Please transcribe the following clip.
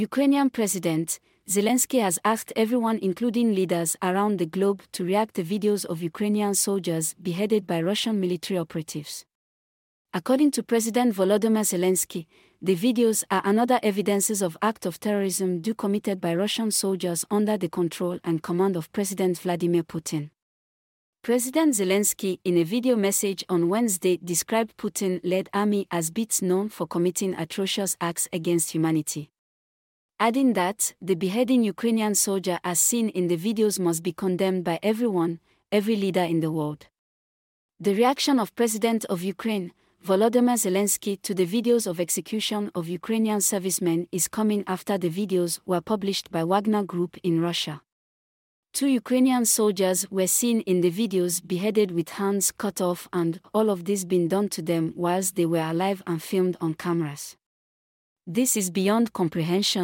Ukrainian President Zelensky has asked everyone, including leaders around the globe, to react to videos of Ukrainian soldiers beheaded by Russian military operatives. According to President Volodymyr Zelensky, the videos are another evidences of act of terrorism due committed by Russian soldiers under the control and command of President Vladimir Putin. President Zelensky, in a video message on Wednesday, described Putin led army as beats known for committing atrocious acts against humanity adding that the beheading Ukrainian soldier as seen in the videos must be condemned by everyone, every leader in the world. The reaction of President of Ukraine, Volodymyr Zelensky, to the videos of execution of Ukrainian servicemen is coming after the videos were published by Wagner Group in Russia. Two Ukrainian soldiers were seen in the videos beheaded with hands cut off, and all of this being done to them whilst they were alive and filmed on cameras. This is beyond comprehension.